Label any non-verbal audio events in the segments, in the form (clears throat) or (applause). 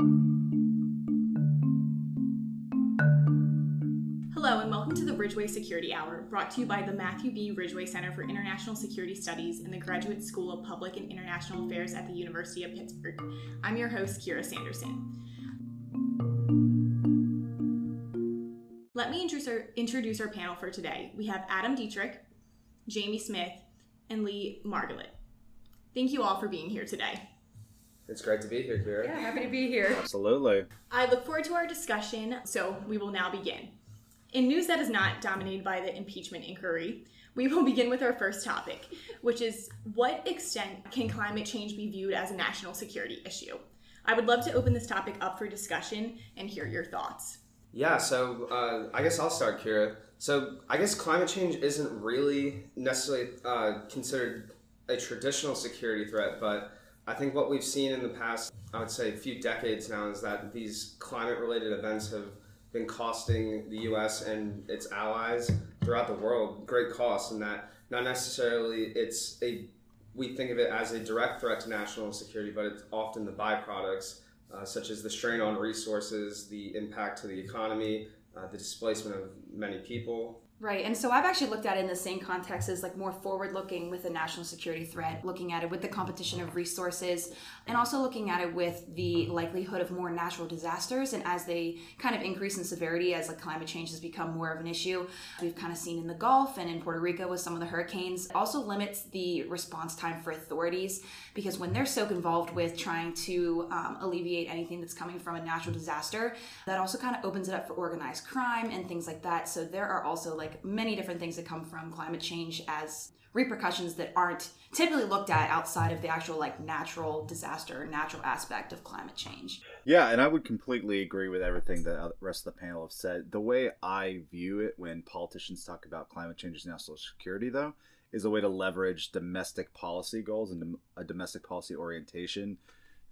Hello, and welcome to the Ridgway Security Hour, brought to you by the Matthew B. Ridgway Center for International Security Studies in the Graduate School of Public and International Affairs at the University of Pittsburgh. I'm your host, Kira Sanderson. Let me introduce our, introduce our panel for today. We have Adam Dietrich, Jamie Smith, and Lee Margalit. Thank you all for being here today. It's great to be here, Kira. Yeah, happy to be here. Absolutely. I look forward to our discussion, so we will now begin. In news that is not dominated by the impeachment inquiry, we will begin with our first topic, which is what extent can climate change be viewed as a national security issue? I would love to open this topic up for discussion and hear your thoughts. Yeah, so uh, I guess I'll start, Kira. So I guess climate change isn't really necessarily uh, considered a traditional security threat, but I think what we've seen in the past, I would say, a few decades now, is that these climate related events have been costing the US and its allies throughout the world great costs, and that not necessarily it's a we think of it as a direct threat to national security, but it's often the byproducts, uh, such as the strain on resources, the impact to the economy, uh, the displacement of many people, Right, and so I've actually looked at it in the same context as like more forward looking with a national security threat, looking at it with the competition of resources, and also looking at it with the likelihood of more natural disasters. And as they kind of increase in severity, as like climate change has become more of an issue, we've kind of seen in the Gulf and in Puerto Rico with some of the hurricanes, also limits the response time for authorities because when they're so involved with trying to um, alleviate anything that's coming from a natural disaster, that also kind of opens it up for organized crime and things like that. So there are also like many different things that come from climate change as repercussions that aren't typically looked at outside of the actual like natural disaster natural aspect of climate change. Yeah and i would completely agree with everything that the rest of the panel have said. The way i view it when politicians talk about climate change as national security though is a way to leverage domestic policy goals and a domestic policy orientation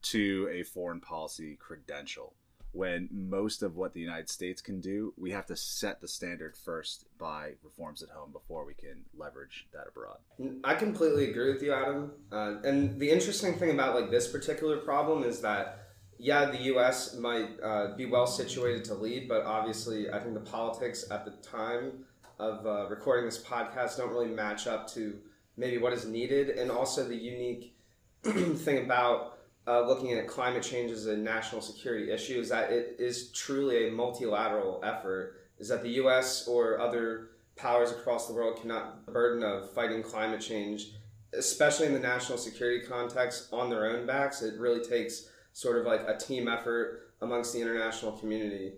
to a foreign policy credential when most of what the United States can do, we have to set the standard first by reforms at home before we can leverage that abroad. I completely agree with you, Adam. Uh, and the interesting thing about like this particular problem is that yeah, the U.S. might uh, be well situated to lead, but obviously, I think the politics at the time of uh, recording this podcast don't really match up to maybe what is needed, and also the unique (clears throat) thing about uh, looking at climate change as a national security issue is that it is truly a multilateral effort. Is that the U.S. or other powers across the world cannot the burden of fighting climate change, especially in the national security context, on their own backs. It really takes sort of like a team effort amongst the international community.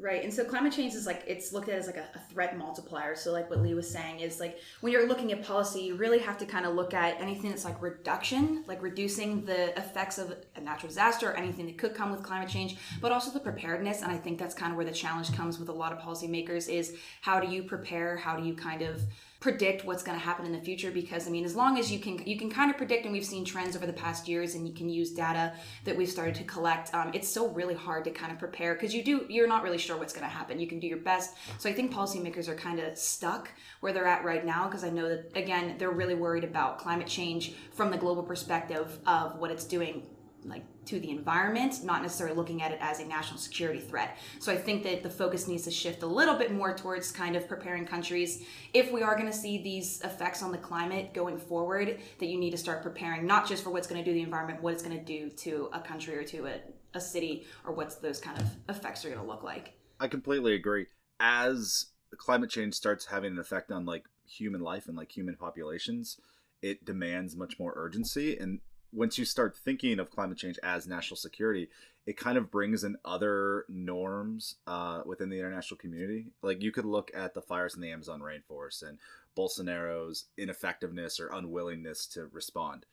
Right. And so climate change is like, it's looked at as like a, a, threat multiplier. So, like what Lee was saying is like when you're looking at policy, you really have to kind of look at anything that's like reduction, like reducing the effects of a natural disaster or anything that could come with climate change, but also the preparedness. And I think that's kind of where the challenge comes with a lot of policymakers is how do you prepare? How do you kind of predict what's going to happen in the future because i mean as long as you can you can kind of predict and we've seen trends over the past years and you can use data that we've started to collect um, it's still really hard to kind of prepare because you do you're not really sure what's going to happen. You can do your best. So i think policymakers are kind of stuck where they're at right now because i know that again they're really worried about climate change from the global perspective of what it's doing like to the environment, not necessarily looking at it as a national security threat. So I think that the focus needs to shift a little bit more towards kind of preparing countries if we are going to see these effects on the climate going forward, that you need to start preparing not just for what's going to do the environment, what it's going to do to a country or to a, a city or what's those kind of effects are going to look like. I completely agree. As climate change starts having an effect on like human life and like human populations, it demands much more urgency and once you start thinking of climate change as national security, it kind of brings in other norms uh, within the international community. Like you could look at the fires in the Amazon rainforest and Bolsonaro's ineffectiveness or unwillingness to respond.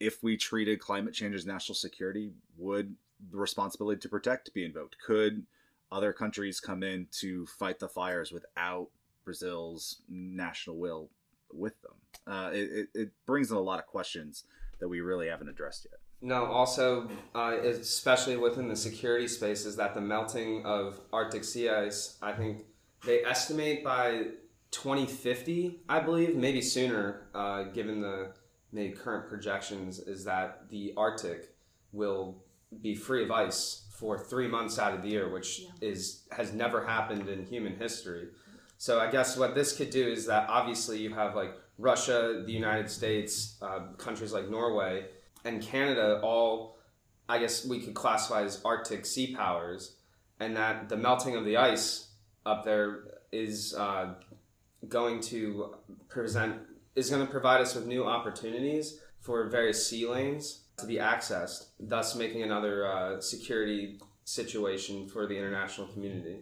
If we treated climate change as national security, would the responsibility to protect be invoked? Could other countries come in to fight the fires without Brazil's national will with them? Uh, it, it brings in a lot of questions that we really haven't addressed yet. No, also, uh, especially within the security space, is that the melting of Arctic sea ice, I think they estimate by 2050, I believe, maybe sooner, uh, given the maybe current projections, is that the Arctic will be free of ice for three months out of the year, which Yeah. is has never happened in human history. So I guess what this could do is that obviously you have like Russia, the United States, uh, countries like Norway, and Canada all, I guess we could classify as Arctic sea powers, and that the melting of the ice up there is uh, going to present is going to provide us with new opportunities for various sea lanes to be accessed, thus making another uh, security situation for the international community.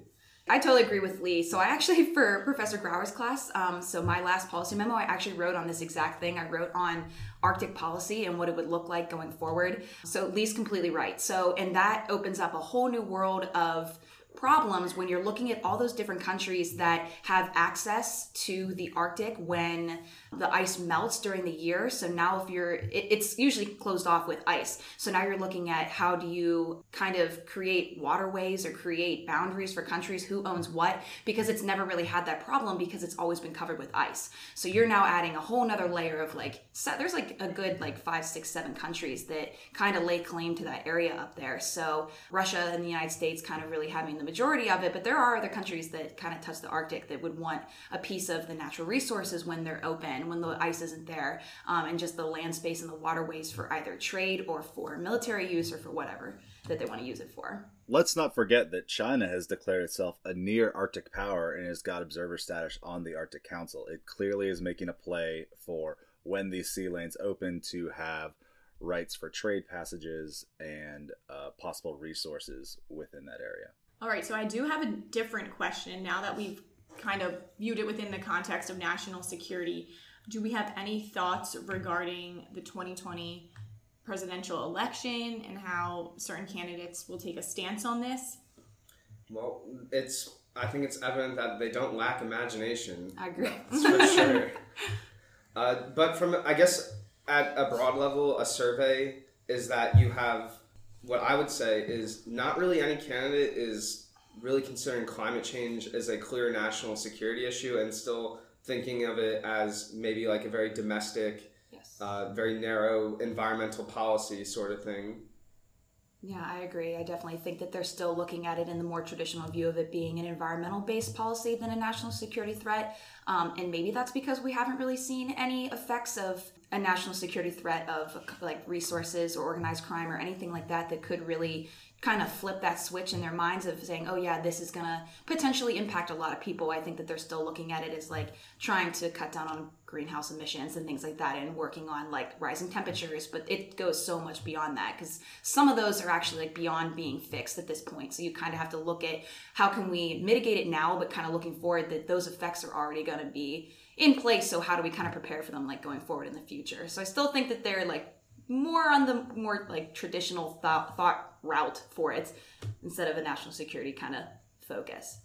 I totally agree with Lee. So I actually, (laughs) for Professor Grauer's class, um, so my last policy memo, I actually wrote on this exact thing. I wrote on Arctic policy and what it would look like going forward. So Lee's completely right. So, and that opens up a whole new world of problems when you're looking at all those different countries that have access to the Arctic when the ice melts during the year. So now, if you're, it, it's usually closed off with ice. So now you're looking at how do you kind of create waterways or create boundaries for countries who owns what because it's never really had that problem because it's always been covered with ice. So you're now adding a whole nother layer of like, so there's like a good like five, six, seven countries that kind of lay claim to that area up there. So Russia and the United States kind of really having the majority of it, but there are other countries that kind of touch the Arctic that would want a piece of the natural resources when they're open, when the ice isn't there, um, and just the land space and the waterways for either trade or for military use or for whatever that they want to use it for. Let's not forget that China has declared itself a near Arctic power and has got observer status on the Arctic Council. It clearly is making a play for when these sea lanes open to have rights for trade passages and uh, possible resources within that area. All right, so I do have a different question now that we've kind of viewed it within the context of national security. Do we have any thoughts regarding the 2020 presidential election and how certain candidates will take a stance on this? Well, it's I think it's evident that they don't lack imagination. I agree. That's for (laughs) sure. Uh, but from I guess at a broad level, a survey is that you have what I would say is not really any candidate is really considering climate change as a clear national security issue and still thinking of it as maybe like a very domestic, yes. uh, very narrow environmental policy sort of thing. Yeah, I agree. I definitely think that they're still looking at it in the more traditional view of it being an environmental based policy than a national security threat. Um, and maybe that's because we haven't really seen any effects of a national security threat of like resources or organized crime or anything like that that could really kind of flip that switch in their minds of saying, oh, yeah, this is going to potentially impact a lot of people. I think that they're still looking at it as like trying to cut down on greenhouse emissions and things like that and working on like rising temperatures. But it goes so much beyond that because some of those are actually like beyond being fixed at this point. So you kind of have to look at how can we mitigate it now, but kind of looking forward that those effects are already going to be in place. So how do we kind of prepare for them like going forward in the future? So I still think that they're like more on the more like traditional thought, thought route for it instead of a national security kind of focus.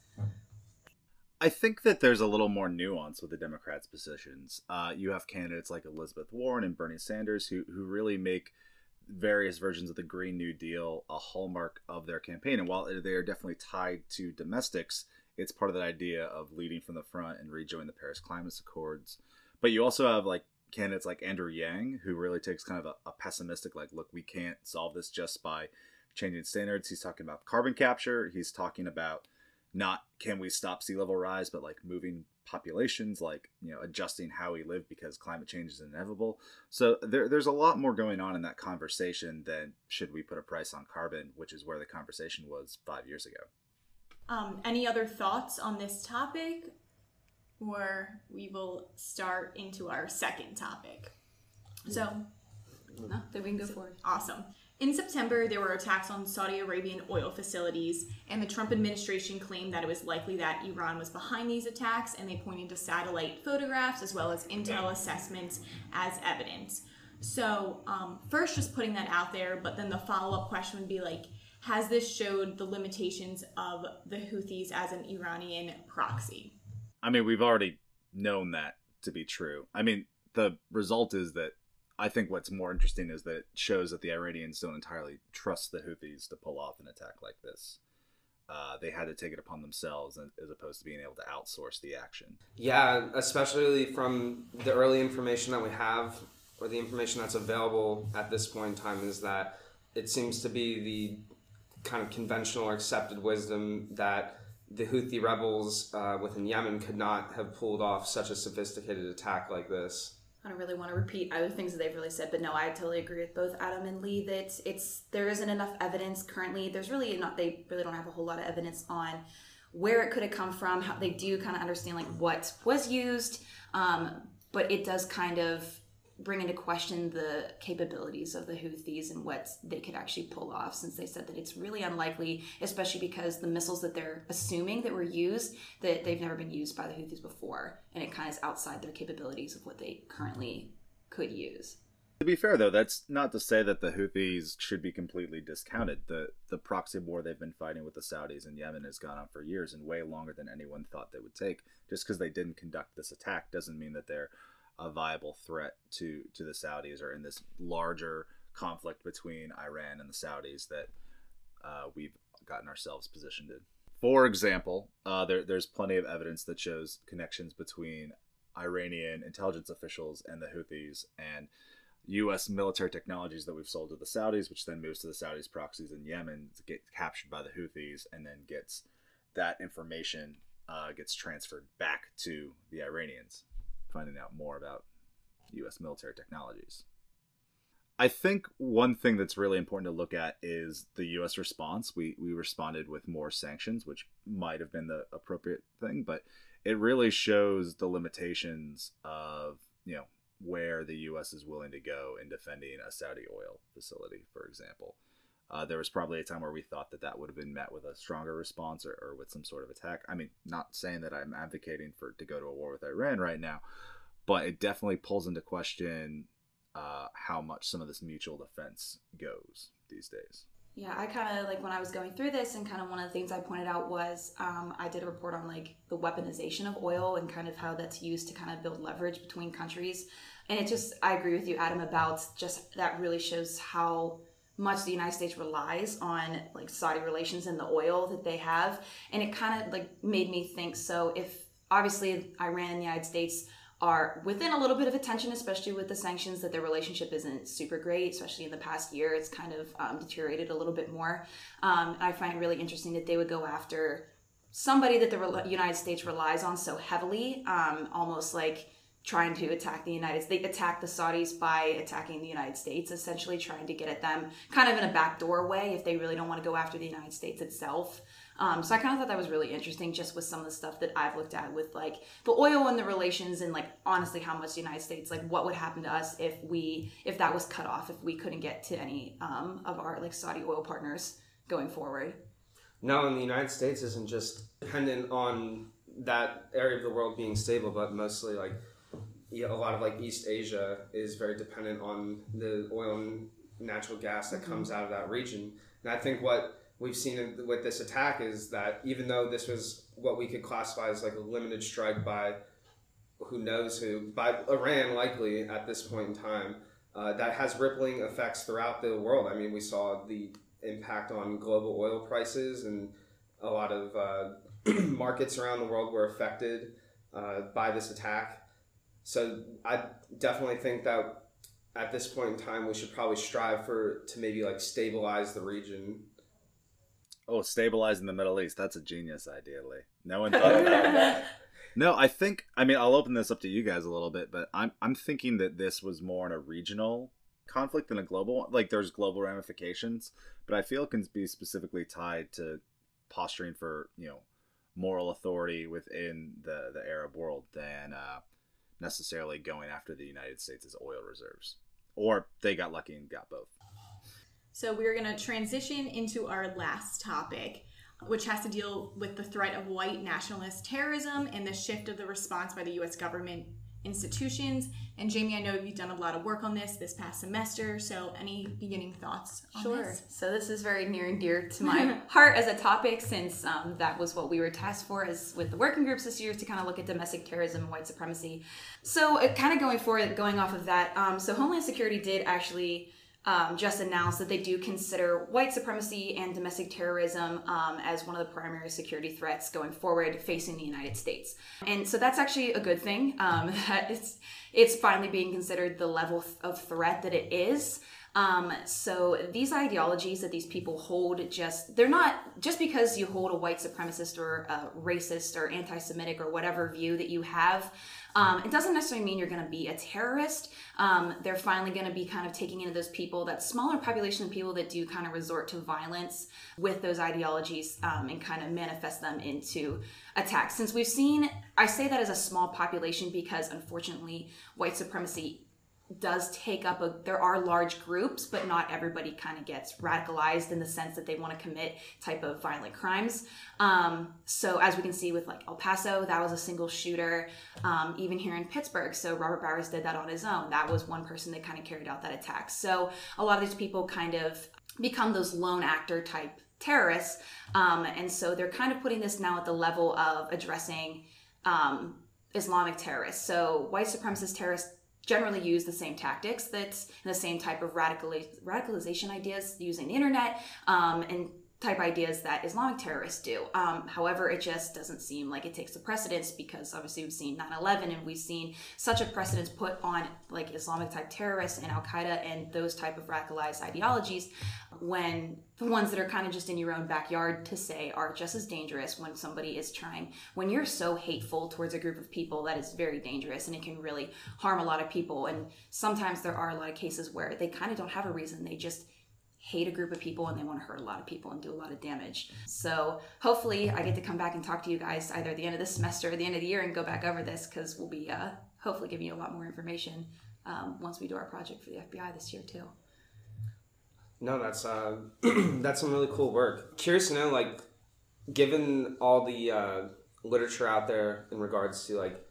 I think that there's a little more nuance with the Democrats' positions. Uh, you have candidates like Elizabeth Warren and Bernie Sanders who who really make various versions of the Green New Deal a hallmark of their campaign. And while they are definitely tied to domestics, it's part of that idea of leading from the front and rejoin the Paris Climate Accords. But you also have like candidates like Andrew Yang, who really takes kind of a, a pessimistic, like, look, we can't solve this just by changing standards. He's talking about carbon capture. He's talking about not can we stop sea level rise, but like moving populations, like you know adjusting how we live because climate change is inevitable. So there, there's a lot more going on in that conversation than should we put a price on carbon, which is where the conversation was five years ago. Um, any other thoughts on this topic? Or we will start into our second topic. So, No, then we can go forward. Awesome. In September, there were attacks on Saudi Arabian oil facilities, and the Trump administration claimed that it was likely that Iran was behind these attacks, and they pointed to satellite photographs as well as intel assessments as evidence. So, um, first, just putting that out there, but then the follow up question would be like, has this showed the limitations of the Houthis as an Iranian proxy? I mean, we've already known that to be true. I mean, the result is that I think what's more interesting is that it shows that the Iranians don't entirely trust the Houthis to pull off an attack like this. Uh, they had to take it upon themselves as opposed to being able to outsource the action. Yeah, especially from the early information that we have, or the information that's available at this point in time, is that it seems to be the kind of conventional or accepted wisdom that the Houthi rebels uh, within Yemen could not have pulled off such a sophisticated attack like this. I don't really want to repeat other things that they've really said, but no, I totally agree with both Adam and Lee that it's there isn't enough evidence currently. There's really not they really don't have a whole lot of evidence on where it could have come from. How they do kind of understand like what was used, um, but it does kind of bring into question the capabilities of the Houthis and what they could actually pull off, since they said that it's really unlikely, especially because the missiles that they're assuming that were used that they've never been used by the Houthis before, and it kind of is outside their capabilities of what they currently could use. To be fair, though, that's not to say that the Houthis should be completely discounted. The the proxy war they've been fighting with the Saudis in Yemen has gone on for years and way longer than anyone thought they would take. Just because they didn't conduct this attack doesn't mean that they're a viable threat to to the Saudis or in this larger conflict between Iran and the Saudis that uh, we've gotten ourselves positioned in. For example, uh, there, there's plenty of evidence that shows connections between Iranian intelligence officials and the Houthis and U.S. military technologies that we've sold to the Saudis, which then moves to the Saudis' proxies in Yemen to get captured by the Houthis, and then gets that information uh, gets transferred back to the Iranians finding out more about U.S. military technologies. I think one thing that's really important to look at is the U.S. response. We we responded with more sanctions, which might have been the appropriate thing, but it really shows the limitations of you know where the U.S. is willing to go in defending a Saudi oil facility, for example. Uh, there was probably a time where we thought that that would have been met with a stronger response or, or with some sort of attack. I mean, not saying that I'm advocating for to go to a war with Iran right now, but it definitely pulls into question uh, how much some of this mutual defense goes these days. Yeah, I kind of like when I was going through this, and kind of one of the things I pointed out was um, I did a report on like the weaponization of oil and kind of how that's used to kind of build leverage between countries. And it just, I agree with you, Adam, about just that really shows how much the United States relies on like Saudi relations and the oil that they have. And it kind of like made me think so if obviously Iran and the United States are within a little bit of attention, especially with the sanctions, that their relationship isn't super great, especially in the past year. It's kind of um, deteriorated a little bit more. Um, I find it really interesting that they would go after somebody that the United States relies on so heavily, um, almost like trying to attack the United States. They attack the Saudis by attacking the United States, essentially trying to get at them kind of in a backdoor way if they really don't want to go after the United States itself. Um, so I kind of thought that was really interesting just with some of the stuff that I've looked at with like the oil and the relations and like honestly how much the United States, like what would happen to us if we, if that was cut off, if we couldn't get to any um, of our like Saudi oil partners going forward. No, and the United States isn't just dependent on that area of the world being stable, but mostly like a lot of like East Asia is very dependent on the oil and natural gas that mm-hmm. comes out of that region. And I think what we've seen with this attack is that even though this was what we could classify as like a limited strike by who knows who, by Iran likely at this point in time, uh, that has rippling effects throughout the world. I mean, we saw the impact on global oil prices and a lot of uh, (clears throat) markets around the world were affected uh, by this attack so I definitely think that at this point in time, we should probably strive for to maybe like stabilize the region. Oh, stabilizing the Middle East. That's a genius idea, Lee. No one thought about that. (laughs) No, I think I mean I'll open this up to you guys a little bit, but I'm I'm thinking that this was more in a regional conflict than a global one. Like there's global ramifications, but I feel it can be specifically tied to posturing for, you know, moral authority within the the Arab world than uh, necessarily going after the United States' oil reserves. Or they got lucky and got both. So we're going to transition into our last topic, which has to deal with the threat of white nationalist terrorism and the shift of the response by the US government institutions. And Jamie, I know you've done a lot of work on this this past semester. So, any beginning thoughts? sure. This? So, this is very near and dear to my (laughs) heart as a topic, since um, that was what we were tasked for as with the working groups this year to kind of look at domestic terrorism and white supremacy. So, uh, kind of going forward, going off of that, um, so Homeland Security did actually um, just announced that they do consider white supremacy and domestic terrorism um, as one of the primary security threats going forward facing the United States. And so that's actually a good thing. Um, (laughs) it's it's finally being considered the level of threat that it is. Um, so these ideologies that these people hold just they're not just because you hold a white supremacist or a racist or anti-Semitic or whatever view that you have. Um, it doesn't necessarily mean you're going to be a terrorist. Um, they're finally going to be kind of taking into those people, that smaller population of people that do kind of resort to violence with those ideologies um, and kind of manifest them into attacks. Since we've seen, I say that as a small population because unfortunately, white supremacy does take up a there are large groups but not everybody kind of gets radicalized in the sense that they want to commit type of violent crimes. Um, so as we can see with like el paso that was a single shooter um, even here in pittsburgh so robert bowers did that on his own. That was one person that kind of carried out that attack. So a lot of these people kind of become those lone actor type terrorists um, and so they're kind of putting this now at the level of addressing um, islamic terrorists. So white supremacist terrorists generally use the same tactics that's the same type of radicaliz- radicalization ideas using the internet um, and type ideas that Islamic terrorists do. Um, however, it just doesn't seem like it takes the precedence because obviously we've seen 9/11 and we've seen such a precedence put on like Islamic type terrorists and Al Qaeda and those type of radicalized ideologies when the ones that are kind of just in your own backyard to say are just as dangerous when somebody is trying when you're so hateful towards a group of people that is very dangerous and it can really harm a lot of people and sometimes there are a lot of cases where they kind of don't have a reason they just hate a group of people and they want to hurt a lot of people and do a lot of damage. So hopefully I get to come back and talk to you guys either at the end of this semester or the end of the year and go back over this because we'll be uh, hopefully giving you a lot more information um, once we do our project for the FBI this year too. No, that's uh, (clears throat) that's some really cool work. Curious to know, like, given all the uh, literature out there in regards to like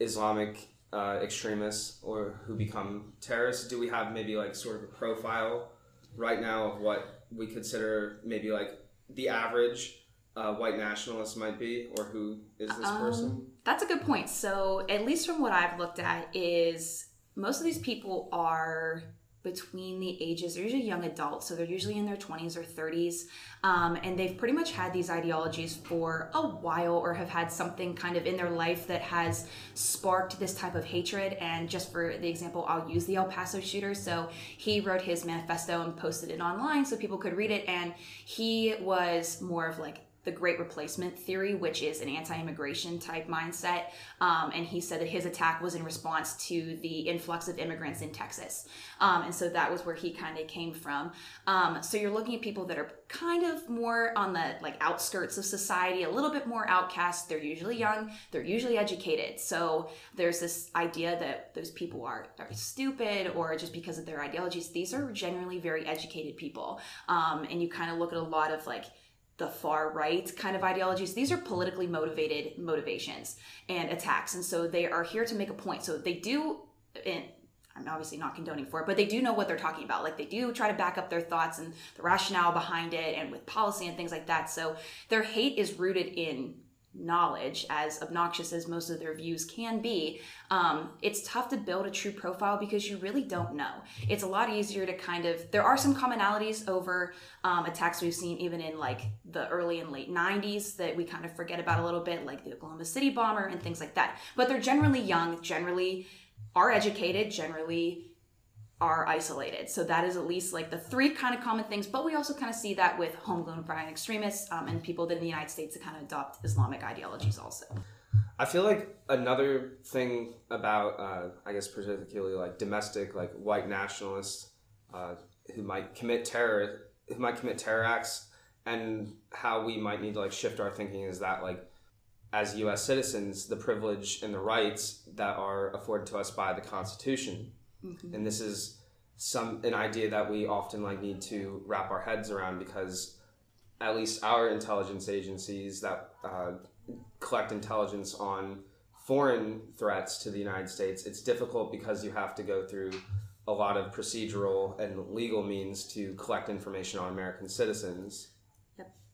Islamic uh, extremists or who become terrorists, do we have maybe like sort of a profile right now of what we consider maybe like the average uh, white nationalist might be, or who is this Um, person? That's a good point. So, at least from what I've looked at, is most of these people are between the ages. They're usually young adults, so they're usually in their 20s or 30s, um, and they've pretty much had these ideologies for a while, or have had something kind of in their life that has sparked this type of hatred. And just for the example, I'll use the El Paso shooter. So he wrote his manifesto and posted it online so people could read it, and he was more of like the great replacement theory, which is an anti immigration type mindset. Um, and he said that his attack was in response to the influx of immigrants in Texas. Um, and so that was where he kind of came from. Um, so you're looking at people that are kind of more on the like outskirts of society, a little bit more outcast. They're usually young, they're usually educated. So there's this idea that those people are, are stupid or just because of their ideologies. These are generally very educated people. Um, and you kind of look at a lot of like, the far right kind of ideologies. These are politically motivated motivations and attacks. And so they are here to make a point. So they do, and I'm obviously not condoning for it, but they do know what they're talking about. Like they do try to back up their thoughts and the rationale behind it and with policy and things like that. So their hate is rooted in knowledge, as obnoxious as most of their views can be, um, it's tough to build a true profile because you really don't know. It's a lot easier to kind of, there are some commonalities over um, attacks we've seen even in like the early and late 90s that we kind of forget about a little bit, like the Oklahoma City bomber and things like that. But they're generally young, generally are educated, generally are isolated. So that is at least like the three kind of common things. But we also kind of see that with homegrown violent extremists um, and people in the United States that kind of adopt Islamic ideologies also. I feel like another thing about, uh, I guess, particularly like domestic, like white nationalists uh, who might commit terror, who might commit terror acts, and how we might need to like shift our thinking is that like, as U.S. citizens, the privilege and the rights that are afforded to us by the Constitution, and this is some an idea that we often like need to wrap our heads around because at least our intelligence agencies that uh, collect intelligence on foreign threats to the United States, it's difficult because you have to go through a lot of procedural and legal means to collect information on American citizens.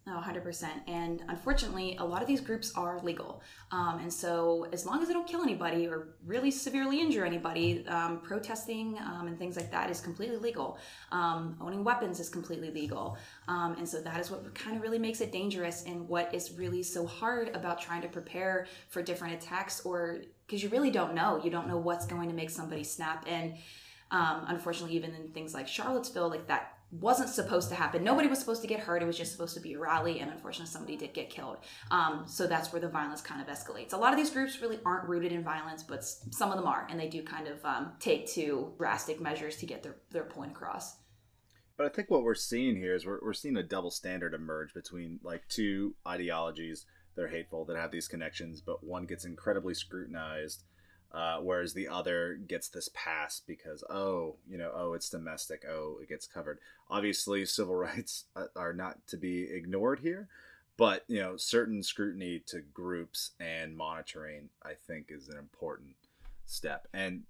No, 100%. And unfortunately, a lot of these groups are legal. Um, and so, as long as they don't kill anybody or really severely injure anybody, um, protesting um, and things like that is completely legal. Um, owning weapons is completely legal. Um, and so, that is what kind of really makes it dangerous and what is really so hard about trying to prepare for different attacks or because you really don't know. You don't know what's going to make somebody snap. And Um, unfortunately, even in things like Charlottesville, like that wasn't supposed to happen. Nobody was supposed to get hurt. It was just supposed to be a rally, and unfortunately, somebody did get killed. Um, so that's where the violence kind of escalates. A lot of these groups really aren't rooted in violence, but some of them are, and they do kind of um, take to drastic measures to get their, their point across. But I think what we're seeing here is we're, we're seeing a double standard emerge between like two ideologies that are hateful that have these connections, but one gets incredibly scrutinized uh, whereas the other gets this pass because oh you know oh it's domestic oh it gets covered. Obviously (laughs) civil rights uh, are not to be ignored here but you know certain scrutiny to groups and monitoring i think is an important step. And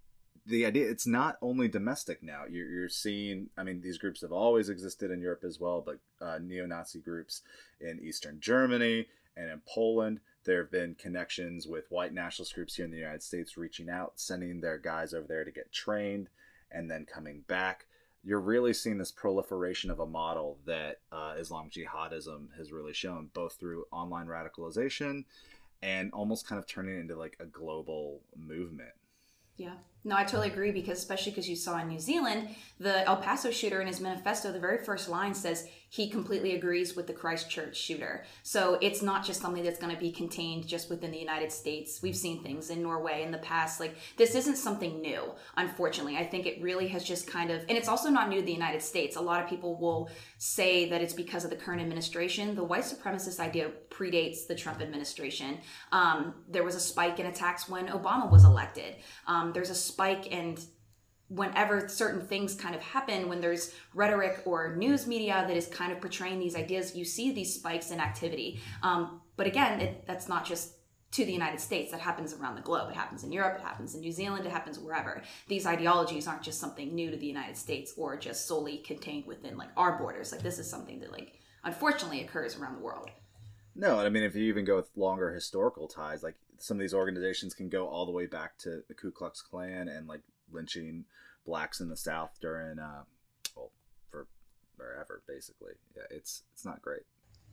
the idea it's not only domestic now. You're, you're seeing i mean these groups have always existed in europe as well but uh, neo-nazi groups in eastern germany and in poland there have been connections with white nationalist groups here in the United States reaching out, sending their guys over there to get trained, and then coming back. You're really seeing this proliferation of a model that uh, Islamic jihadism has really shown, both through online radicalization and almost kind of turning it into like a global movement. Yeah. No, I totally agree because especially because you saw in New Zealand, the El Paso shooter in his manifesto, the very first line says he completely agrees with the Christchurch shooter. So it's not just something that's going to be contained just within the United States. We've seen things in Norway in the past. Like this isn't something new, unfortunately. I think it really has just kind of, and it's also not new to the United States. A lot of people will say that it's because of the current administration. The white supremacist idea predates the Trump administration. Um, there was a spike in attacks when Obama was elected. Um, there's a spike and whenever certain things kind of happen when there's rhetoric or news media that is kind of portraying these ideas you see these spikes in activity. Um, but again it, that's not just to the united states. That happens around the globe. It happens in europe. It happens in new zealand. It happens wherever. These ideologies aren't just something new to the united states or just solely contained within like our borders. Like this is something that like unfortunately occurs around the world. No, I mean if you even go with longer historical ties, like some of these organizations can go all the way back to the Ku Klux Klan and like lynching blacks in the South during, uh, well, for forever basically. Yeah, it's it's not great.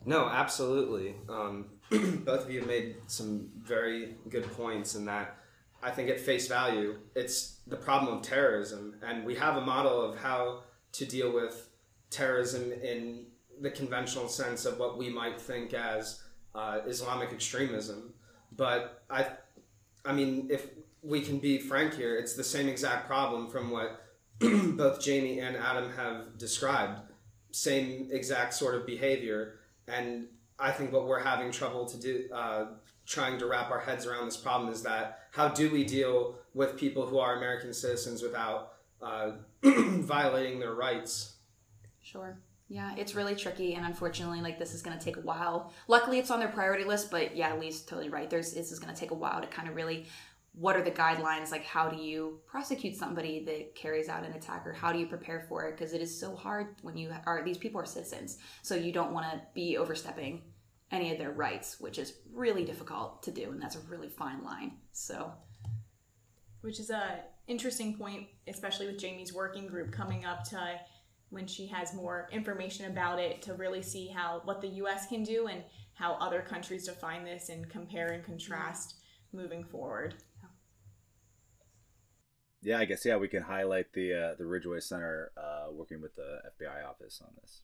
No, absolutely. Um, (clears throat) both of you made some very good points in that. I think at face value, it's the problem of terrorism, and we have a model of how to deal with terrorism in the conventional sense of what we might think as uh, Islamic extremism. But I, I mean, if we can be frank here, it's the same exact problem from what (clears throat) both Jamie and Adam have described. Same exact sort of behavior, and I think what we're having trouble to do, uh, trying to wrap our heads around this problem is that how do we deal with people who are American citizens without uh, (clears throat) violating their rights? Sure. Yeah, it's really tricky, and unfortunately, like this is going to take a while. Luckily, it's on their priority list, but yeah, Lee's totally right. There's this is going to take a while to kind of really. What are the guidelines? Like, how do you prosecute somebody that carries out an attack, or how do you prepare for it? Because it is so hard when you are these people are citizens, so you don't want to be overstepping any of their rights, which is really difficult to do, and that's a really fine line. So, which is a interesting point, especially with Jamie's working group coming up to when she has more information about it to really see how what the US can do and how other countries define this and compare and contrast moving forward. Yeah, I guess yeah, we can highlight the uh, the Ridgway Center uh, working with the FBI office on this.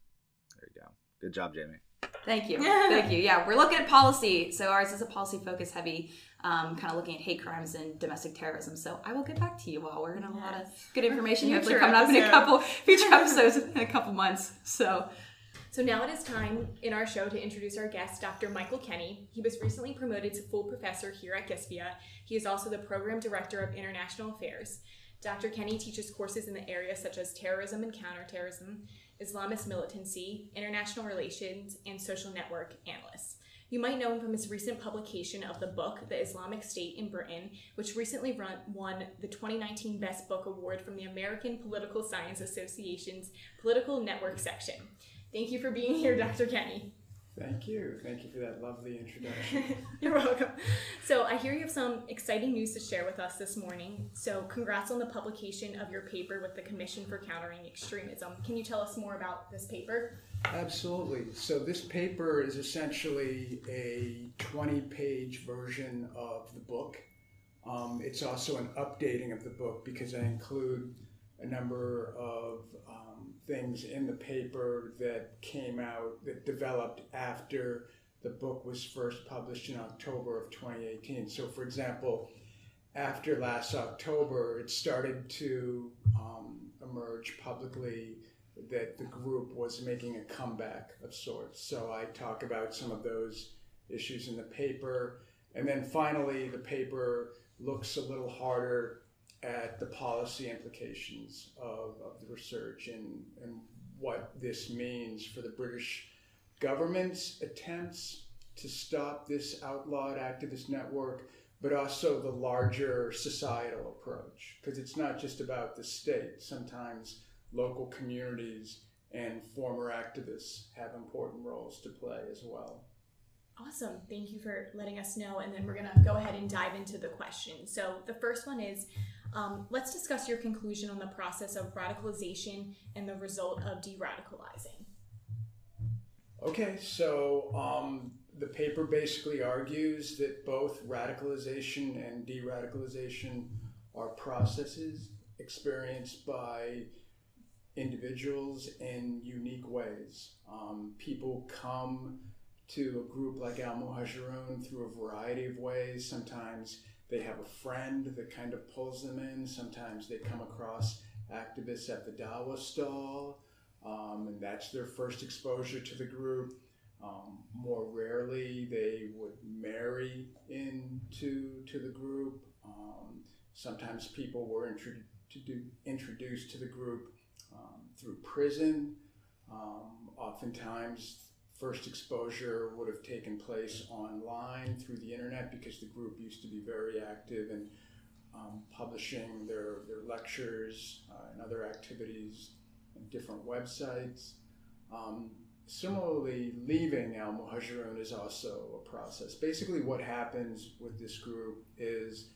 There you go. Good job, Jamie. Thank you. Thank you. Yeah, we're looking at policy. So ours is a policy focus heavy um, kind of looking at hate crimes and domestic terrorism. So I will get back to you all. We're gonna have yes. a lot of good information hopefully coming episode. up in a couple future (laughs) episodes in a couple months. So. So now it is time in our show to introduce our guest, Dr. Michael Kenney. He was recently promoted to full professor here at GSPIA. He is also the program director of international affairs. Dr. Kenney teaches courses in the area such as terrorism and counterterrorism, Islamist militancy, international relations, and social network analysts. You might know him from his recent publication of the book, The Islamic State in Britain, which recently run, won the 2019 Best Book Award from the American Political Science Association's Political Network section. Thank you for being here, Dr. Kenney. Thank you. Thank you for that lovely introduction. (laughs) You're welcome. So, I hear you have some exciting news to share with us this morning. So, congrats on the publication of your paper with the Commission for Countering Extremism. Can you tell us more about this paper? Absolutely. So, this paper is essentially a 20 page version of the book. Um, it's also an updating of the book because I include a number of um, things in the paper that came out that developed after the book was first published in October of 2018. So, for example, after last October, it started to um, emerge publicly that the group was making a comeback of sorts. So, I talk about some of those issues in the paper. And then finally, the paper looks a little harder at the policy implications of, of the research and, and what this means for the British government's attempts to stop this outlawed activist network, but also the larger societal approach. Because it's not just about the state, sometimes local communities and former activists have important roles to play as well. Awesome. Thank you for letting us know. And then we're going to go ahead and dive into the questions. So, the first one is um, let's discuss your conclusion on the process of radicalization and the result of de radicalizing. Okay, so um, the paper basically argues that both radicalization and de radicalization are processes experienced by individuals in unique ways. Um, people come to a group like Al Muhajirun through a variety of ways. Sometimes they have a friend that kind of pulls them in. Sometimes they come across activists at the Dawa stall, um, and that's their first exposure to the group. Um, more rarely, they would marry into to the group. Um, sometimes people were introdu- introduced to the group um, through prison. Um, oftentimes, first exposure would have taken place online through the internet because the group used to be very active in um, publishing their, their lectures uh, and other activities in different websites. Um, similarly, leaving Al Muhajirun is also a process. Basically, what happens with this group is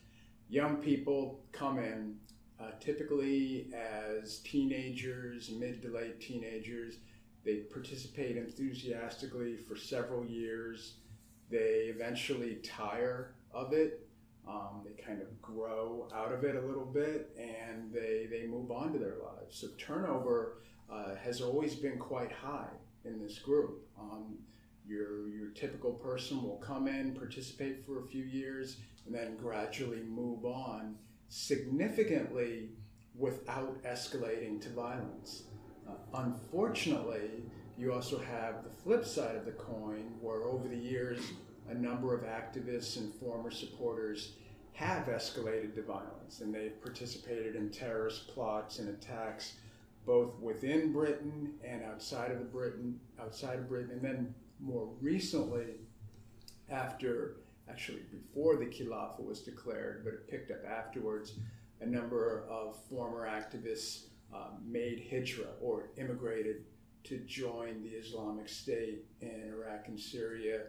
young people come in, uh, typically as teenagers, mid to late teenagers they participate enthusiastically for several years. They eventually tire of it. Um, they kind of grow out of it a little bit and they, they move on to their lives. So turnover uh, has always been quite high in this group. Um, your, your typical person will come in, participate for a few years, and then gradually move on significantly without escalating to violence. Unfortunately, you also have the flip side of the coin, where over the years, a number of activists and former supporters have escalated to violence, and they've participated in terrorist plots and attacks both within Britain and outside of the Britain, outside of Britain, and then more recently, after actually before the Khilafah was declared, but it picked up afterwards, a number of former activists um, made hijra or immigrated to join the Islamic State in Iraq and Syria.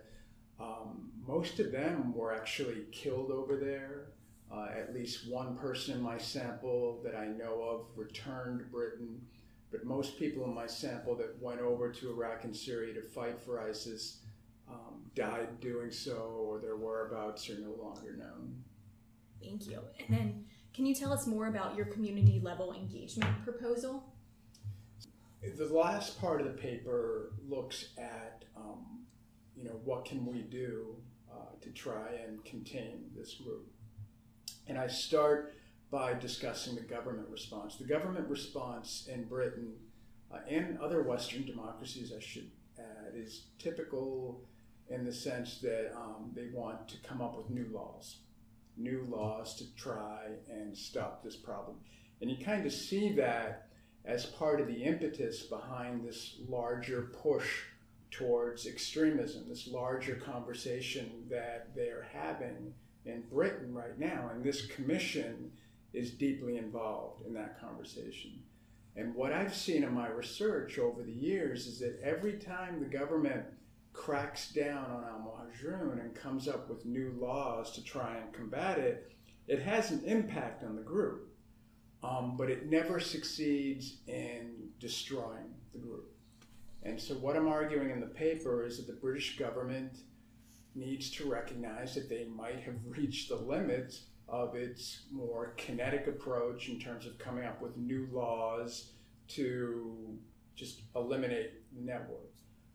Um, most of them were actually killed over there. Uh, at least one person in my sample that I know of returned to Britain, but most people in my sample that went over to Iraq and Syria to fight for ISIS um, died doing so, or their whereabouts are no longer known. Thank you. And then can you tell us more about your community level engagement proposal? The last part of the paper looks at, um, you know, what can we do uh, to try and contain this group. And I start by discussing the government response. The government response in Britain uh, and other Western democracies, I should add, is typical in the sense that um, they want to come up with new laws new laws to try and stop this problem. And you kind of see that as part of the impetus behind this larger push towards extremism, this larger conversation that they're having in Britain right now. And this commission is deeply involved in that conversation. And what I've seen in my research over the years is that every time the government cracks down on Al Muhajirun and comes up with new laws to try and combat it, it has an impact on the group. Um, but it never succeeds in destroying the group. And so, what I'm arguing in the paper is that the British government needs to recognize that they might have (laughs) reached the limits of its more kinetic approach in terms of coming up with new laws to just eliminate the network.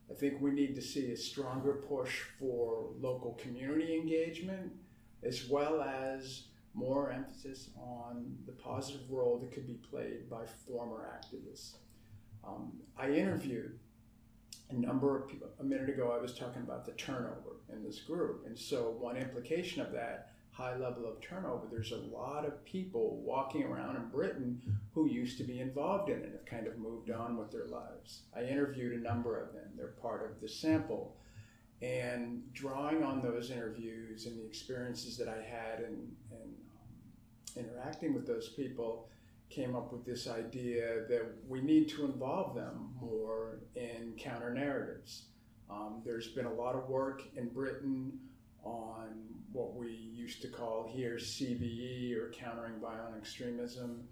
I think we need to see a stronger push for local community engagement as well as more emphasis on the positive role that could be played by former activists. Um, I interviewed a number of people. A minute ago, I was talking about the turnover in this group. And so, one implication of that high level of turnover, there's a lot of people walking around in Britain who used to be involved in it, have kind of moved on with their lives. I interviewed a number of them, they're part of the sample. And drawing on those interviews and the experiences that I had and, in um, interacting with those people, came up with this idea that we need to involve them more in counter narratives. Um, there's been a lot of work in Britain on what we used to call here CVE or countering violent extremism.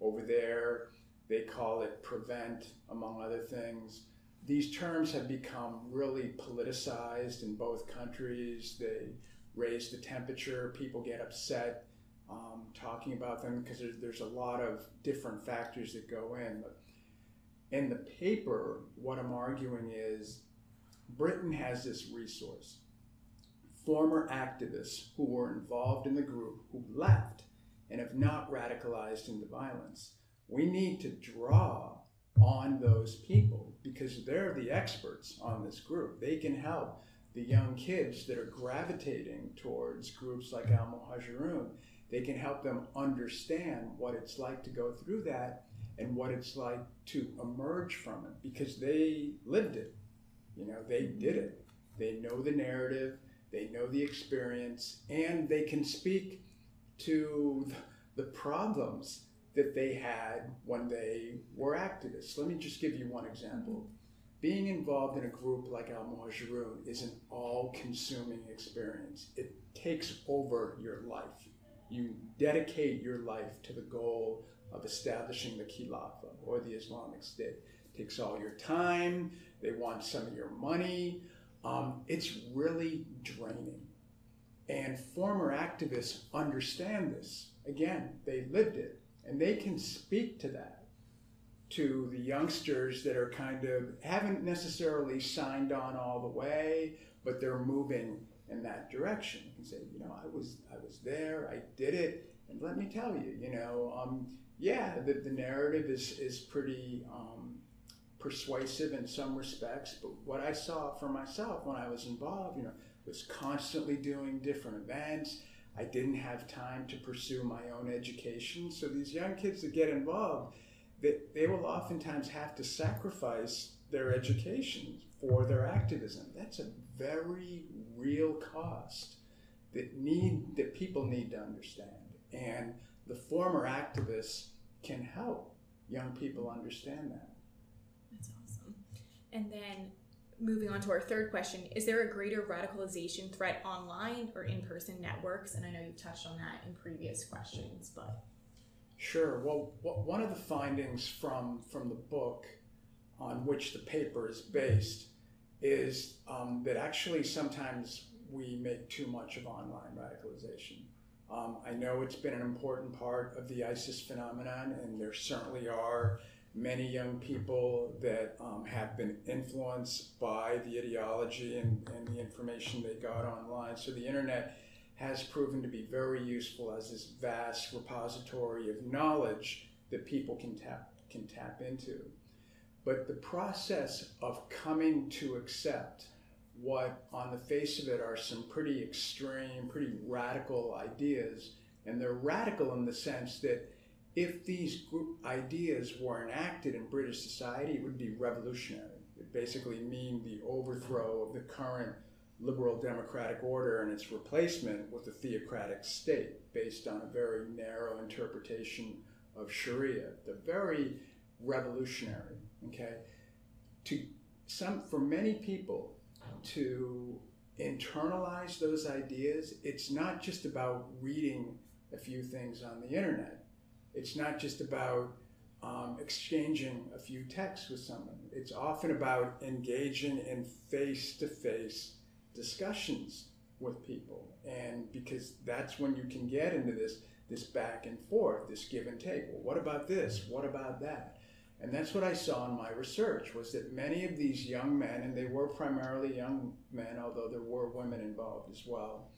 Over there, they call it prevent, among other things. These terms have become really politicized in both countries. They raise the temperature, people get upset um, talking about them because there's, there's a lot of different factors that go in. But in the paper, what I'm arguing is Britain has this resource. Former activists who were involved in the group who left and have not radicalized into violence. We need to draw on those people because they're the experts on this group. They can help the young kids that are gravitating towards groups like Al Muhajirun they can help them understand what it's like to go through that and what it's like to emerge from it because they lived it. You know, they did it. They know the narrative, they know the experience, and they can speak to the problems that they had when they were activists. Let me just give you one example. Being involved in a group like Al Muhajirun is an all consuming experience. It takes over your life you dedicate your life to the goal of establishing the Khilafah or the Islamic State. It takes all your time, they want some of your money. Um, it's really draining. And former activists understand this. Again, they lived it, and they can speak to that to the youngsters that are kind of haven't necessarily signed on all the way, but they're moving in that direction and say, you know, I was I was there, I did it, and let me tell you, you know, um, yeah, the, the narrative is is pretty um, persuasive in some respects, but what I saw for myself when I was involved, you know, was constantly doing different events. I didn't have time to pursue my own education. So these young kids that get involved, they, they will oftentimes have to sacrifice their education for their activism. That's a very real cost that need that people need to understand. And the former activists can help young people understand that. And then moving on to our third question, is there a greater radicalization threat online or in-person networks? And I know you've touched on that in previous questions, but Sure. Well, one of the findings from from the book on which the paper is based is um, that actually sometimes we make too much of online radicalization. Um, I know it's been an important part of the ISIS phenomenon, and there certainly are many young people that um, have been influenced by the ideology and, and the information they got online. So the internet has proven to be very useful as this vast repository of knowledge that people can tap can tap into. But the process of coming to accept what, on the face of it, are some pretty extreme, pretty radical ideas, and they're radical in the sense that if these ideas were enacted in British society, it would be revolutionary. It basically mean the overthrow of the current liberal democratic order and its replacement with a theocratic state based on a very narrow interpretation of Sharia. They're very revolutionary. Okay, to some for many people to internalize those ideas, it's not just about reading a few things on the internet. It's not just about um, exchanging a few texts with someone. It's often about engaging in face to face discussions with people, and because that's when you can get into this this back and forth, this give and take. Well, what about this? What about that? And that's what I saw in my research was that many of these young men, and they were primarily young men, although there were women involved as well.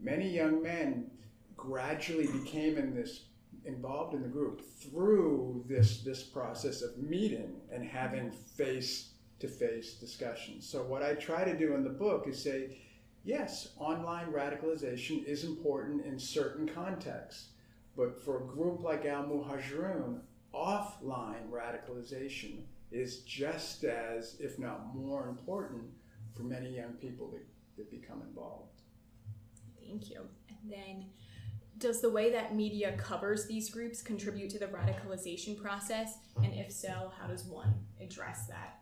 Many young men gradually became in this involved in the group through this this process of meeting and having face to face discussions. So what I try to do in the book is say, yes, online radicalization is important in certain contexts, but for a group like Al Muhajirun, offline radicalization is just as, if not more important, for many young people that, that become involved. Thank you. And then does the way that media covers these groups contribute to the radicalization process? And if so, how does one address that?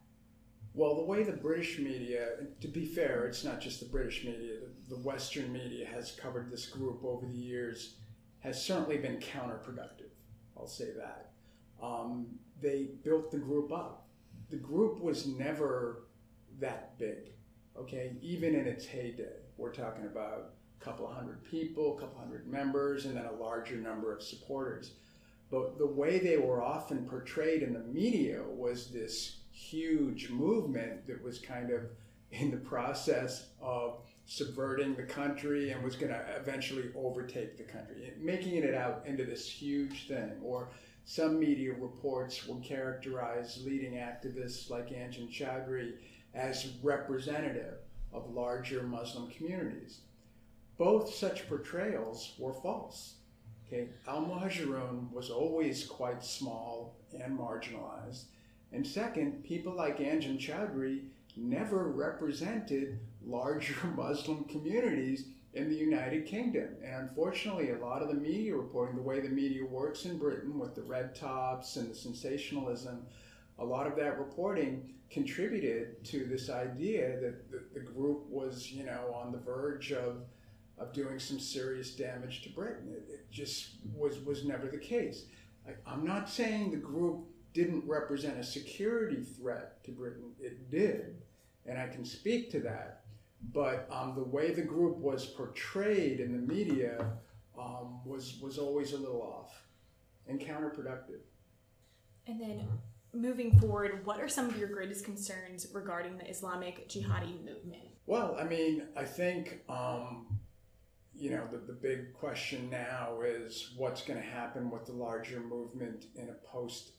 Well, the way the British media, to be fair, it's not just the British media, the, Western media has covered this group over the years, has certainly been counterproductive. I'll say that. Um, they built the group up. The group was never that big, okay? Even in its heyday, we're talking about couple hundred people, a couple hundred members, and then a larger number of supporters. But the way they were often portrayed in the media was this huge movement that was kind of in the process of subverting the country and was going to eventually overtake the country, making it out into this huge thing. Or some media reports would characterize leading activists like Anjem Choudary as representative of larger Muslim communities both such portrayals were false. Okay, Al Muhajirun was always quite small and marginalized. And second, people like Anjem Choudary never represented larger (laughs) Muslim communities in the United Kingdom. And unfortunately, a lot of the media reporting, the way the media works in Britain with the red tops and the sensationalism, a lot of that reporting contributed to this idea that the, the group was, you know, on the verge of of doing some serious damage to Britain. It, it just was was never the case. I, I'm not saying the group didn't represent a security threat to Britain. It did, and I can speak to that. But um, the way the group was portrayed in the media um, was was always a little off and counterproductive. And then moving forward, what are some of your greatest concerns regarding the Islamic jihadi movement? Well, I mean, I think um, you know, the, the big question now is what's going to happen with the larger movement in a post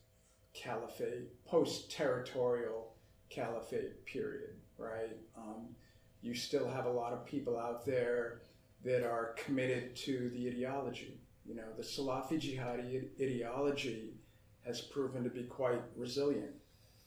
caliphate, post territorial caliphate period, right? Um, you still have a lot of people out there that are committed to the ideology. You know, the Salafi jihadi ideology has proven to be quite resilient.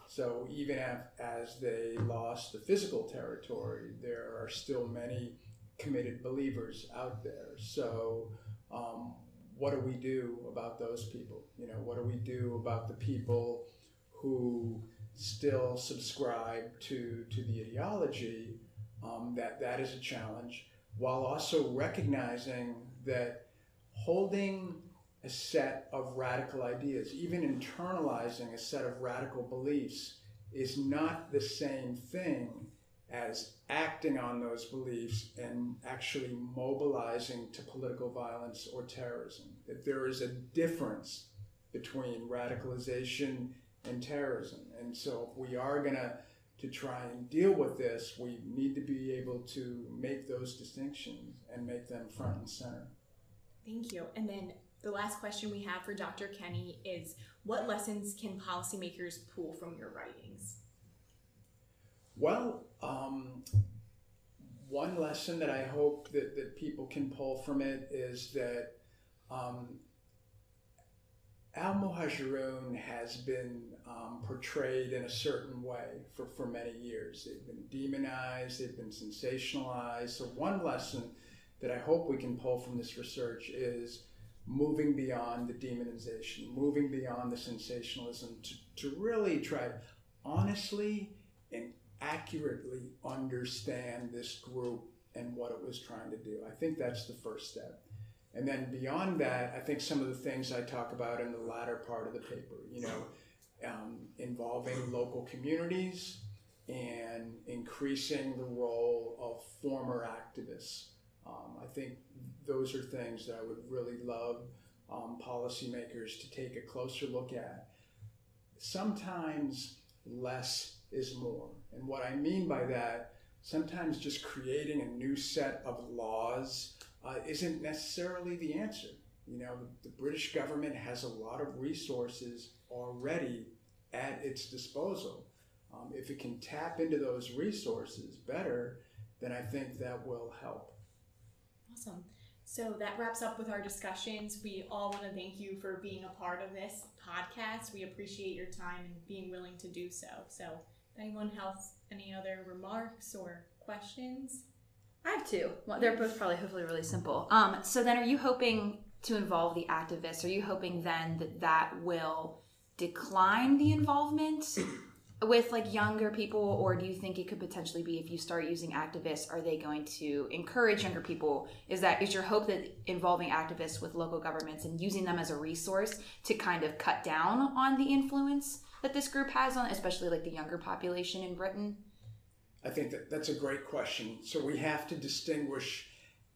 So even as they lost the physical territory, there are still many committed believers out there. So, um, what do we do about those people? You know, what do we do about the people who still subscribe to to the ideology? Um, that that is a challenge, while also recognizing that holding a set of radical ideas, even internalizing a set of radical beliefs, is not the same thing as acting on those beliefs and actually mobilizing to political violence or terrorism. That there is a difference between radicalization and terrorism. And so if we are going to to try and deal with this, we need to be able to make those distinctions and make them front and center. Thank you. And then the last question we have for Dr. Kenney is what lessons can policymakers pull from your writings? Well, um, one lesson that I hope that, that people can pull from it is that um, Al Muhajirun has been um, portrayed in a certain way for, for many years. They've been demonized, they've been sensationalized. So, one lesson that I hope we can pull from this research is moving beyond the demonization, moving beyond the sensationalism to, to really try honestly and accurately understand this group and what it was trying to do. I think that's the first step. And then beyond that, I think some of the things I talk about in the latter part of the paper, you know, um, involving local communities, and increasing the role of former activists. Um, I think those are things that I would really love um, policymakers to take a closer look at. Sometimes less is more. And what I mean by that, sometimes just creating a new set of laws uh, isn't necessarily the answer. You know, the, the British government has a lot of resources already at its disposal. Um, if it can tap into those resources better, then I think that will help. Awesome. So that wraps up with our discussions. We all want to thank you for being a part of this podcast. We appreciate your time and being willing to do so. So, anyone else any other remarks or questions? I have two. Well, they're both probably hopefully really simple. Um, so then, are you hoping to involve the activists? Are you hoping then that that will decline the involvement (coughs) with like younger people, or do you think it could potentially be if you start using activists, are they going to encourage younger people? Is that is your hope that involving activists with local governments and using them as a resource to kind of cut down on the influence that this group has on, especially like the younger population in Britain? I think that that's a great question. So we have to distinguish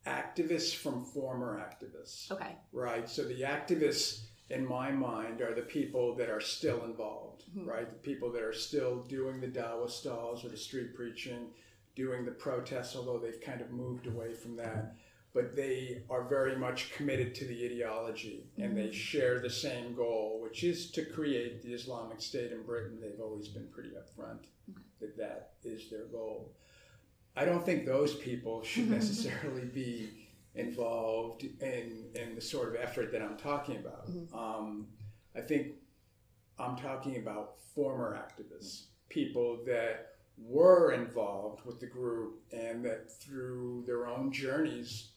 activists from former activists. Okay. Right. So the activists, in my mind, are the people that are still involved, Mhm. right? The people that are still doing the Dawa stalls or the street preaching, doing the protests, although they've kind of moved away from that. But they are very much committed to the ideology and they share the same goal, which is to create the Islamic State in Britain. They've always been pretty upfront that that is their goal. I don't think those people should (laughs) necessarily be involved in, in the sort of effort that I'm talking about. Um, I think I'm talking about former activists, people that were involved with the group and that through their own journeys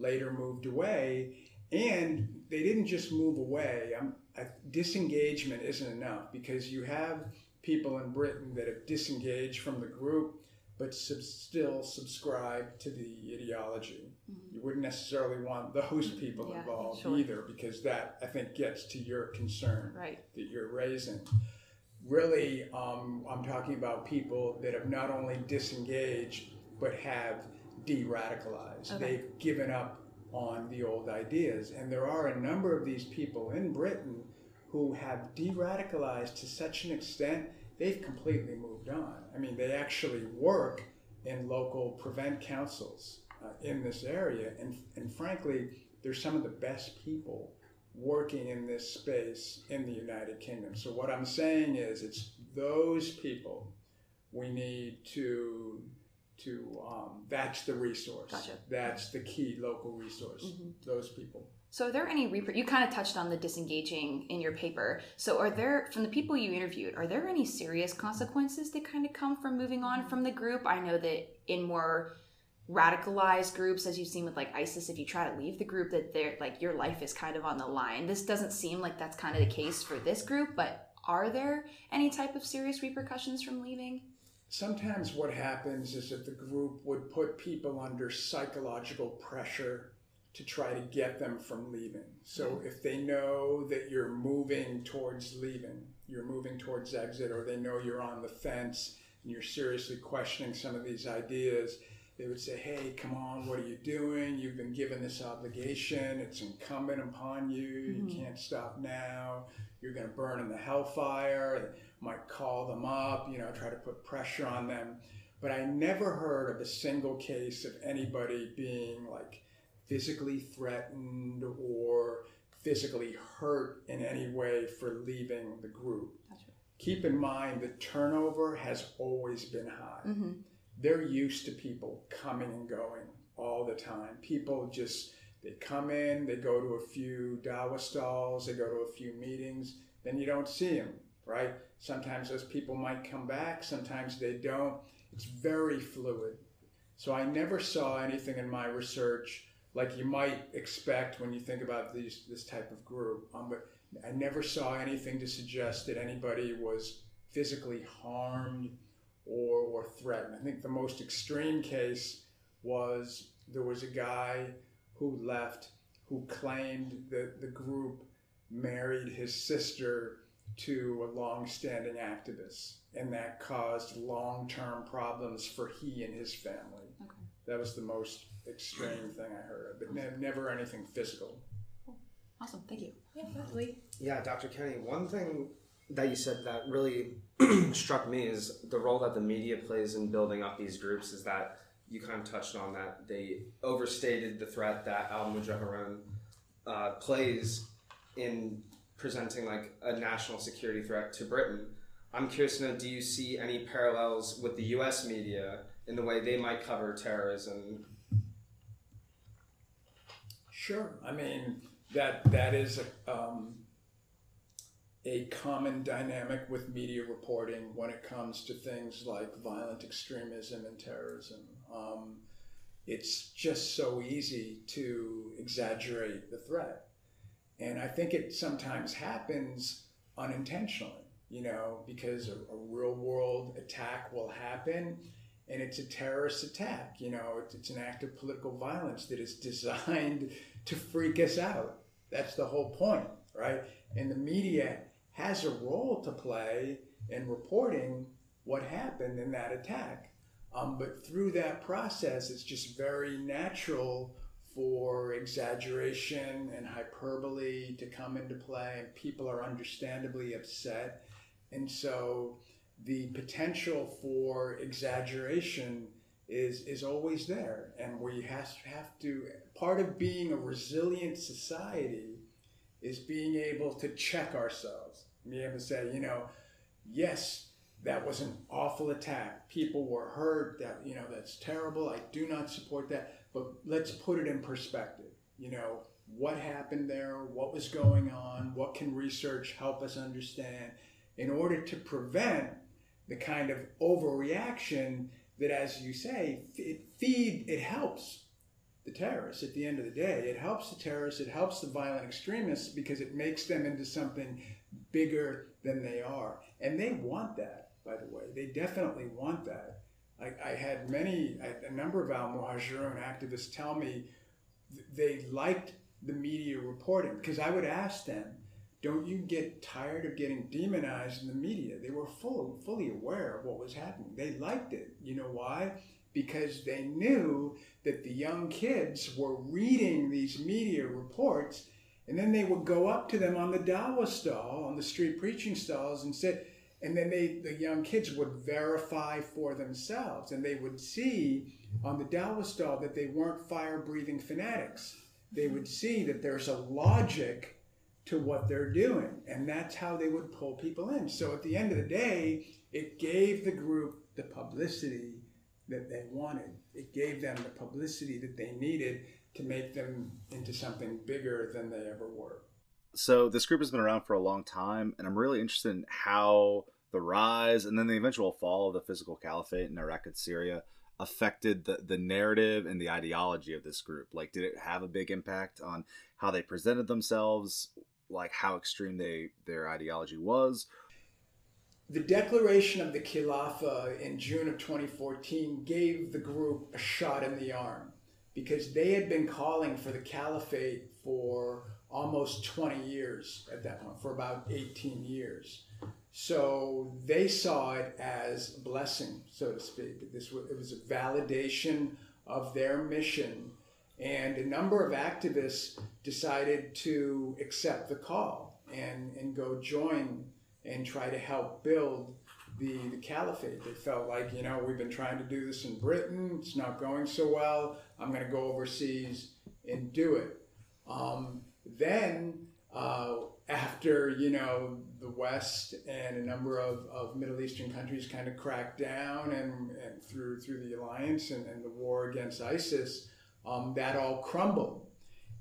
later moved away. And they didn't just move away. I'm, I, disengagement isn't enough because you have people in Britain that have disengaged from the group but sub- still subscribe to the ideology. You wouldn't necessarily want those people Yeah, involved sure. either because that, I think, gets to your concern Right. that you're raising. Really, um, I'm talking about people that have not only disengaged but have de radicalized. Okay. They've given up on the old ideas. And there are a number of these people in Britain who have de radicalized to such an extent they've completely moved on. I mean, they actually work in local prevent councils uh, in this area. And, and frankly, they're some of the best people working in this space in the United Kingdom. So what I'm saying is it's those people we need to to um, that's the resource. Gotcha. That's the key local resource. Mhm. Those people. So, are there any reper- you kind of touched on the disengaging in your paper? So, are there from the people you interviewed, are there any serious consequences that kind of come from moving on from the group? I know that in more radicalized groups, as you've seen with like ISIS, if you try to leave the group, that they're like your life is kind of on the line. This doesn't seem like that's kind of the case for this group, but are there any type of serious repercussions from leaving? Sometimes what happens is that the group would put people under psychological pressure to try to get them from leaving. So if they know that you're moving towards leaving, you're moving towards exit, or they know you're on the fence and you're seriously questioning some of these ideas, they would say, Hey, come on, what are you doing? You've been given this obligation. It's incumbent upon you. You Mhm. can't stop now. You're going to burn in the hellfire. Might call them up, you know, try to put pressure on them. But I never heard of a single case of anybody being like physically threatened or physically hurt in any way for leaving the group. Gotcha. Keep in mind that turnover has always been high Mm-hmm. they're used to people coming and going all the time. People just they come in, they go to a few dawa stalls, they go to a few meetings, then you don't see them, right? Sometimes those people might come back, sometimes they don't. It's very fluid. So I never saw anything in my research like you might expect when you think about these this type of group. Um, but I never saw anything to suggest that anybody was physically harmed or, or threatened. I think the most extreme case was there was a guy who left who claimed that the group married his sister to a long-standing activist. and that caused long term problems for he and his family. Okay. That was the most extreme (clears throat) thing I heard of, but ne- never anything physical. Awesome. Thank you. Yeah, definitely. Yeah, Dr. Kenney, one thing that you said that really (clears throat) struck me is the role that the media plays in building up these groups is that you kind of touched on that they overstated the threat that Al Muhajirun uh, plays in presenting like a national security threat to Britain. I'm curious to know, do you see any parallels with the U.S. media in the way they might cover terrorism? Sure. I mean that that is a, um, a common dynamic with media reporting when it comes to things like violent extremism and terrorism. Um, it's just so easy to exaggerate the threat, and I think it sometimes happens unintentionally. You know, because a, a real world attack will happen and it's a terrorist attack. You know, it's, it's, an act of political violence that is (laughs) designed to freak us out. That's the whole point, right? And the media has a role to play in reporting what happened in that attack. Um, but through that process, it's just very natural for exaggeration and hyperbole to come into play, and people are understandably upset. And so the potential for exaggeration is is always there and we have, have to part of being a resilient society is being able to check ourselves. Be able to say you know yes that was an awful attack. People were hurt. That you know that's terrible. I do not support that but let's put it in perspective you know what happened there what was going on what can research help us understand in order to prevent the kind of overreaction that, as you say, it feed it helps the terrorists at the end of the day. It helps the terrorists. It helps the violent extremists because it makes them into something bigger than they are, and they want that. By the way, they definitely want that. I, I had many, a number of Al Muhajirun activists tell me they liked the media reporting because I would ask them, don't you get tired of getting demonized in the media? They were full, fully aware of what was happening. They liked it. You know why? Because they knew that the young kids were reading these media reports, and then they would go up to them on the dawah stall, on the street preaching stalls, and sit. And then they, the young kids would verify for themselves, and they would see on the dawah stall that they weren't fire-breathing fanatics. They would see that there's a logic to what they're doing. And that's how they would pull people in. So at the end of the day, it gave the group the publicity that they wanted. It gave them the publicity that they needed to make them into something bigger than they ever were. So this group has been around for a long time, and I'm really interested in how the rise and then the eventual fall of the physical caliphate in Iraq and Syria affected the, the narrative and the ideology of this group. Like, did it have a big impact on how they presented themselves? like how extreme they their ideology was. The declaration of the Khilafah in June of 2014 gave the group a shot in the arm because they had been calling for the caliphate for almost 20 years at that point, for about 18 years. So they saw it as a blessing, so to speak. This was, it was a validation of their mission and a number of activists decided to accept the call and, and go join and try to help build the, the caliphate. They felt like, you know, we've been trying to do this in Britain, it's not going so well, I'm going to go overseas and do it. Um, then, uh, after, you know, the West and a number of, of Middle Eastern countries kind of cracked down and, and through, through the alliance and, and the war against ISIS, um, that all crumbled.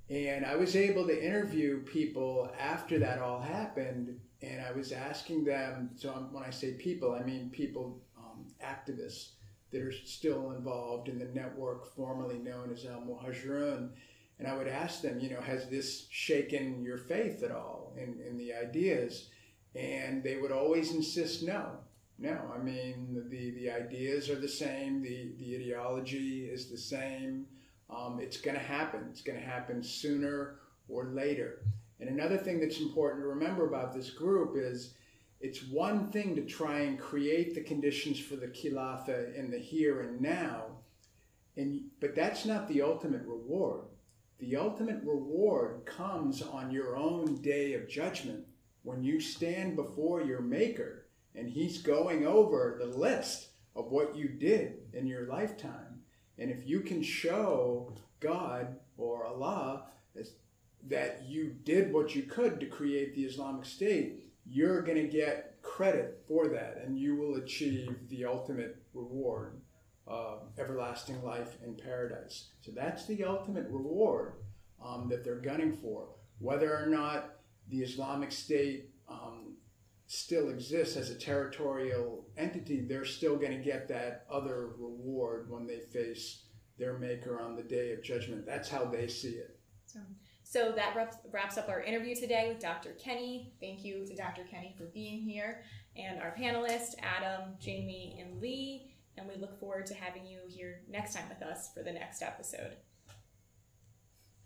And I was able to interview people after that all happened, and I was asking them. So when I say people, I mean people, um, activists that are still involved in the network formerly known as Al Muhajirun. And I would ask them, you know, has this shaken your faith at all in, in the ideas? And they would always insist no. No, I mean, the, the ideas are the same, the, the ideology is the same. Um, it's going to happen. It's going to happen sooner or later. And another thing that's important to remember about this group is it's one thing to try and create the conditions for the Khilafa in the here and now, and but that's not the ultimate reward. The ultimate reward comes on your own day of judgment when you stand before your Maker and He's going over the list of what you did in your lifetime. And if you can show God or Allah that you did what you could to create the Islamic State, you're going to get credit for that and you will achieve the ultimate reward of everlasting life in paradise. So that's the ultimate reward um, that they're gunning for. Whether or not the Islamic State um, still exists as a territorial entity, they're still going to get that other reward when they face their maker on the day of judgment. That's how they see it. So, so that wraps, wraps up our interview today with Dr. Kenney. Thank you to Dr. Kenney for being here and our panelists, Adam, Jamie, and Lee. And we look forward to having you here next time with us for the next episode.